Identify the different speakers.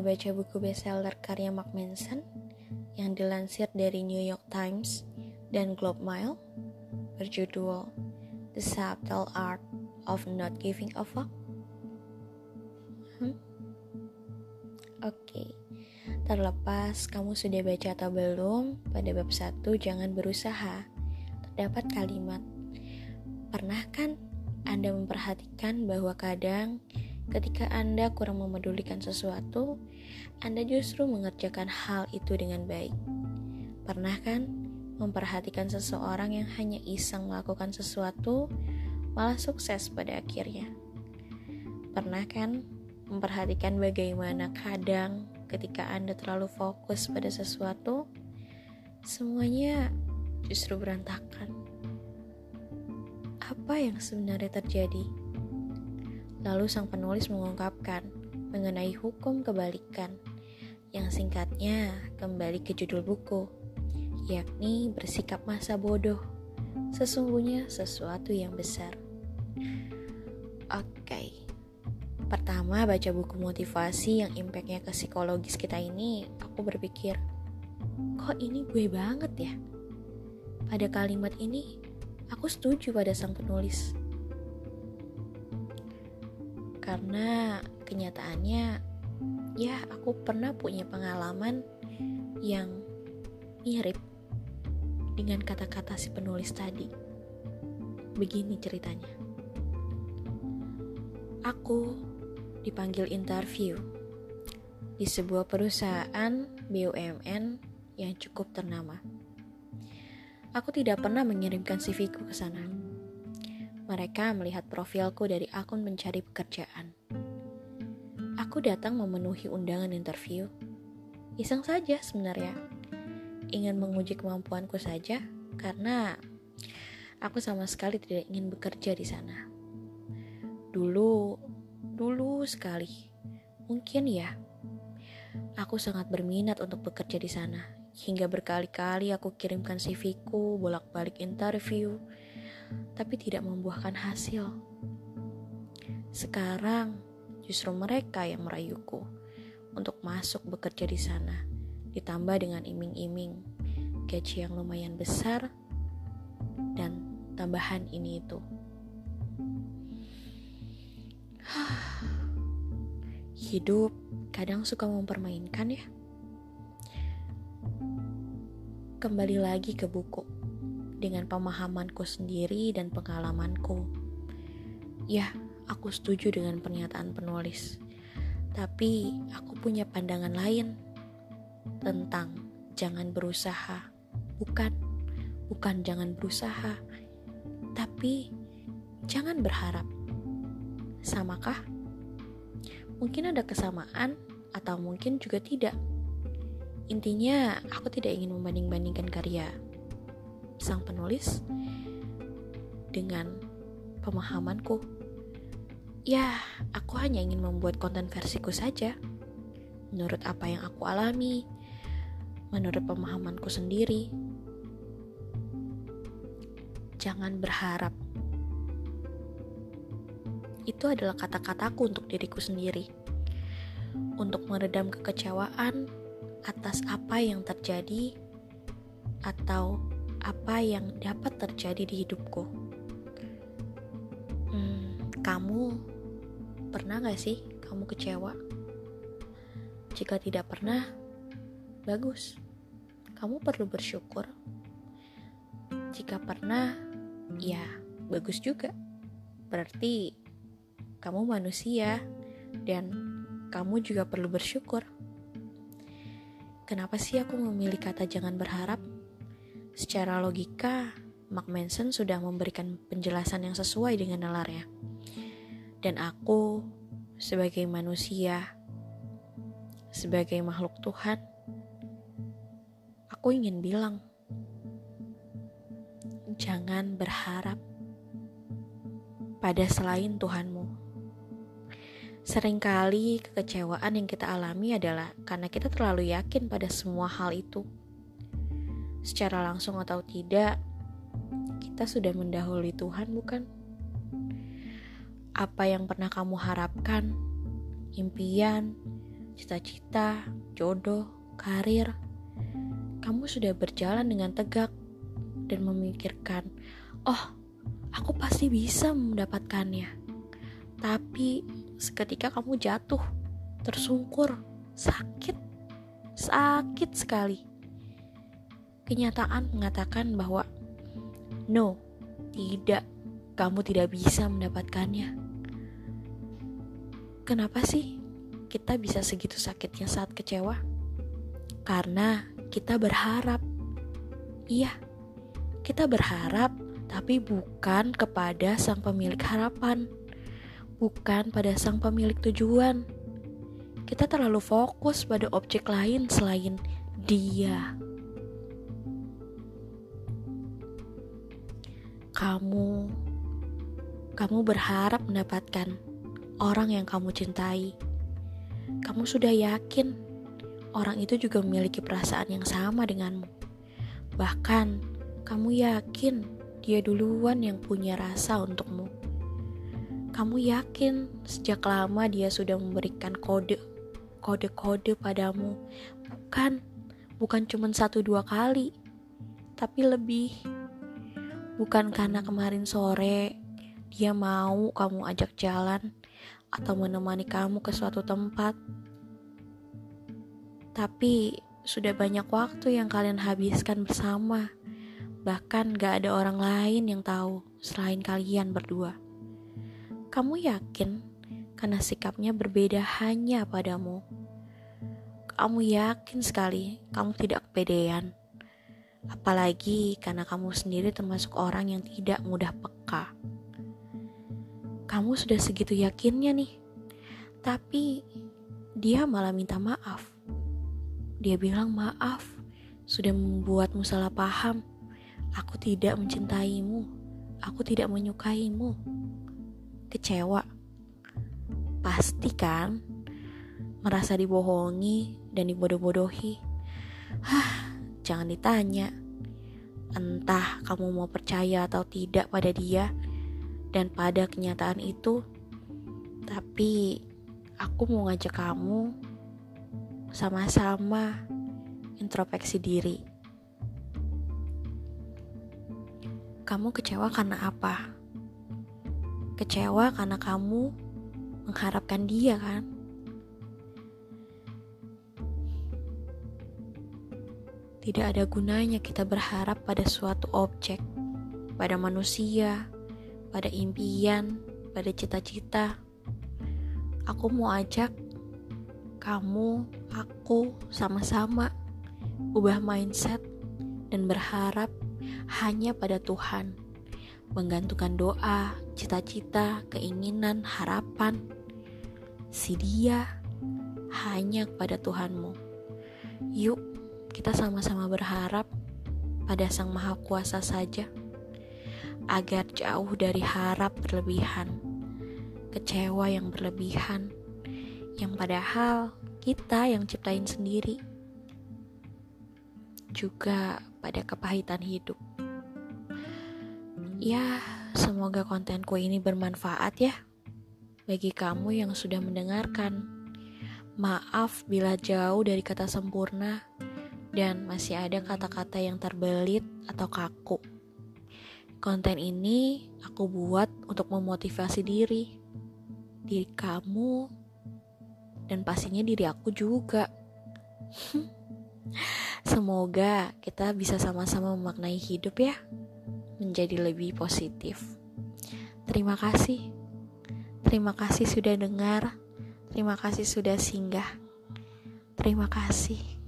Speaker 1: pernah baca buku bestseller karya Mark Manson yang dilansir dari New York Times dan Globe Mail berjudul The Subtle Art of Not Giving a Fuck? Hmm? Oke, okay. terlepas kamu sudah baca atau belum, pada bab 1 jangan berusaha. Terdapat kalimat, pernah kan Anda memperhatikan bahwa kadang Ketika Anda kurang memedulikan sesuatu, Anda justru mengerjakan hal itu dengan baik. Pernah kan memperhatikan seseorang yang hanya iseng melakukan sesuatu, malah sukses pada akhirnya? Pernah kan memperhatikan bagaimana kadang ketika Anda terlalu fokus pada sesuatu, semuanya justru berantakan? Apa yang sebenarnya terjadi? Lalu sang penulis mengungkapkan mengenai hukum kebalikan, yang singkatnya kembali ke judul buku, yakni bersikap masa bodoh, sesungguhnya sesuatu yang besar. Oke, okay. pertama baca buku motivasi yang impactnya ke psikologis kita ini, aku berpikir, kok ini gue banget ya? Pada kalimat ini, aku setuju pada sang penulis karena kenyataannya ya aku pernah punya pengalaman yang mirip dengan kata-kata si penulis tadi. Begini ceritanya. Aku dipanggil interview di sebuah perusahaan BUMN yang cukup ternama. Aku tidak pernah mengirimkan CV-ku ke sana mereka melihat profilku dari akun mencari pekerjaan. Aku datang memenuhi undangan interview. Iseng saja sebenarnya. Ingin menguji kemampuanku saja karena aku sama sekali tidak ingin bekerja di sana. Dulu, dulu sekali. Mungkin ya. Aku sangat berminat untuk bekerja di sana. Hingga berkali-kali aku kirimkan CV-ku bolak-balik interview tapi tidak membuahkan hasil. Sekarang justru mereka yang merayuku untuk masuk bekerja di sana, ditambah dengan iming-iming gaji yang lumayan besar dan tambahan ini itu. Hidup kadang suka mempermainkan ya. Kembali lagi ke buku dengan pemahamanku sendiri dan pengalamanku. Ya, aku setuju dengan pernyataan penulis. Tapi aku punya pandangan lain tentang jangan berusaha. Bukan, bukan jangan berusaha, tapi jangan berharap. Samakah? Mungkin ada kesamaan atau mungkin juga tidak. Intinya, aku tidak ingin membanding-bandingkan karya sang penulis dengan pemahamanku. Ya, aku hanya ingin membuat konten versiku saja. Menurut apa yang aku alami, menurut pemahamanku sendiri. Jangan berharap. Itu adalah kata-kataku untuk diriku sendiri. Untuk meredam kekecewaan atas apa yang terjadi atau apa yang dapat terjadi di hidupku. Hmm, kamu pernah gak sih kamu kecewa? Jika tidak pernah, bagus. Kamu perlu bersyukur. Jika pernah, ya bagus juga. Berarti kamu manusia dan kamu juga perlu bersyukur. Kenapa sih aku memilih kata jangan berharap? Secara logika, Mark Manson sudah memberikan penjelasan yang sesuai dengan nalarnya. Dan aku, sebagai manusia, sebagai makhluk Tuhan, aku ingin bilang, jangan berharap pada selain Tuhanmu. Seringkali kekecewaan yang kita alami adalah karena kita terlalu yakin pada semua hal itu secara langsung atau tidak, kita sudah mendahului Tuhan, bukan? Apa yang pernah kamu harapkan, impian, cita-cita, jodoh, karir, kamu sudah berjalan dengan tegak dan memikirkan, "Oh, aku pasti bisa mendapatkannya." Tapi seketika kamu jatuh, tersungkur, sakit, sakit sekali. Kenyataan mengatakan bahwa no, tidak, kamu tidak bisa mendapatkannya. Kenapa sih kita bisa segitu sakitnya saat kecewa? Karena kita berharap. Iya, kita berharap, tapi bukan kepada sang pemilik harapan, bukan pada sang pemilik tujuan. Kita terlalu fokus pada objek lain selain dia. Kamu, kamu berharap mendapatkan orang yang kamu cintai. Kamu sudah yakin orang itu juga memiliki perasaan yang sama denganmu. Bahkan, kamu yakin dia duluan yang punya rasa untukmu. Kamu yakin sejak lama dia sudah memberikan kode, kode-kode padamu. Bukan, bukan cuma satu dua kali, tapi lebih. Bukan karena kemarin sore dia mau kamu ajak jalan atau menemani kamu ke suatu tempat tapi sudah banyak waktu yang kalian habiskan bersama. Bahkan gak ada orang lain yang tahu selain kalian berdua. Kamu yakin karena sikapnya berbeda hanya padamu. Kamu yakin sekali kamu tidak kepedean. Apalagi karena kamu sendiri termasuk orang yang tidak mudah peka. Kamu sudah segitu yakinnya nih. Tapi dia malah minta maaf dia bilang maaf, sudah membuatmu salah paham. Aku tidak mencintaimu, aku tidak menyukaimu. Kecewa. Pasti kan? Merasa dibohongi dan dibodoh-bodohi. Hah, jangan ditanya. Entah kamu mau percaya atau tidak pada dia dan pada kenyataan itu. Tapi aku mau ngajak kamu sama-sama introspeksi diri. Kamu kecewa karena apa? Kecewa karena kamu mengharapkan dia, kan? Tidak ada gunanya kita berharap pada suatu objek, pada manusia, pada impian, pada cita-cita. Aku mau ajak kamu, aku sama-sama ubah mindset dan berharap hanya pada Tuhan. Menggantungkan doa, cita-cita, keinginan, harapan, si dia hanya kepada Tuhanmu. Yuk, kita sama-sama berharap pada Sang Maha Kuasa saja, agar jauh dari harap berlebihan, kecewa yang berlebihan, yang padahal kita yang ciptain sendiri. Juga pada kepahitan hidup. Ya, semoga kontenku ini bermanfaat ya bagi kamu yang sudah mendengarkan. Maaf bila jauh dari kata sempurna dan masih ada kata-kata yang terbelit atau kaku. Konten ini aku buat untuk memotivasi diri, diri kamu dan pastinya diri aku juga. Semoga kita bisa sama-sama memaknai hidup ya, menjadi lebih positif. Terima kasih. Terima kasih sudah dengar. Terima kasih sudah singgah. Terima kasih.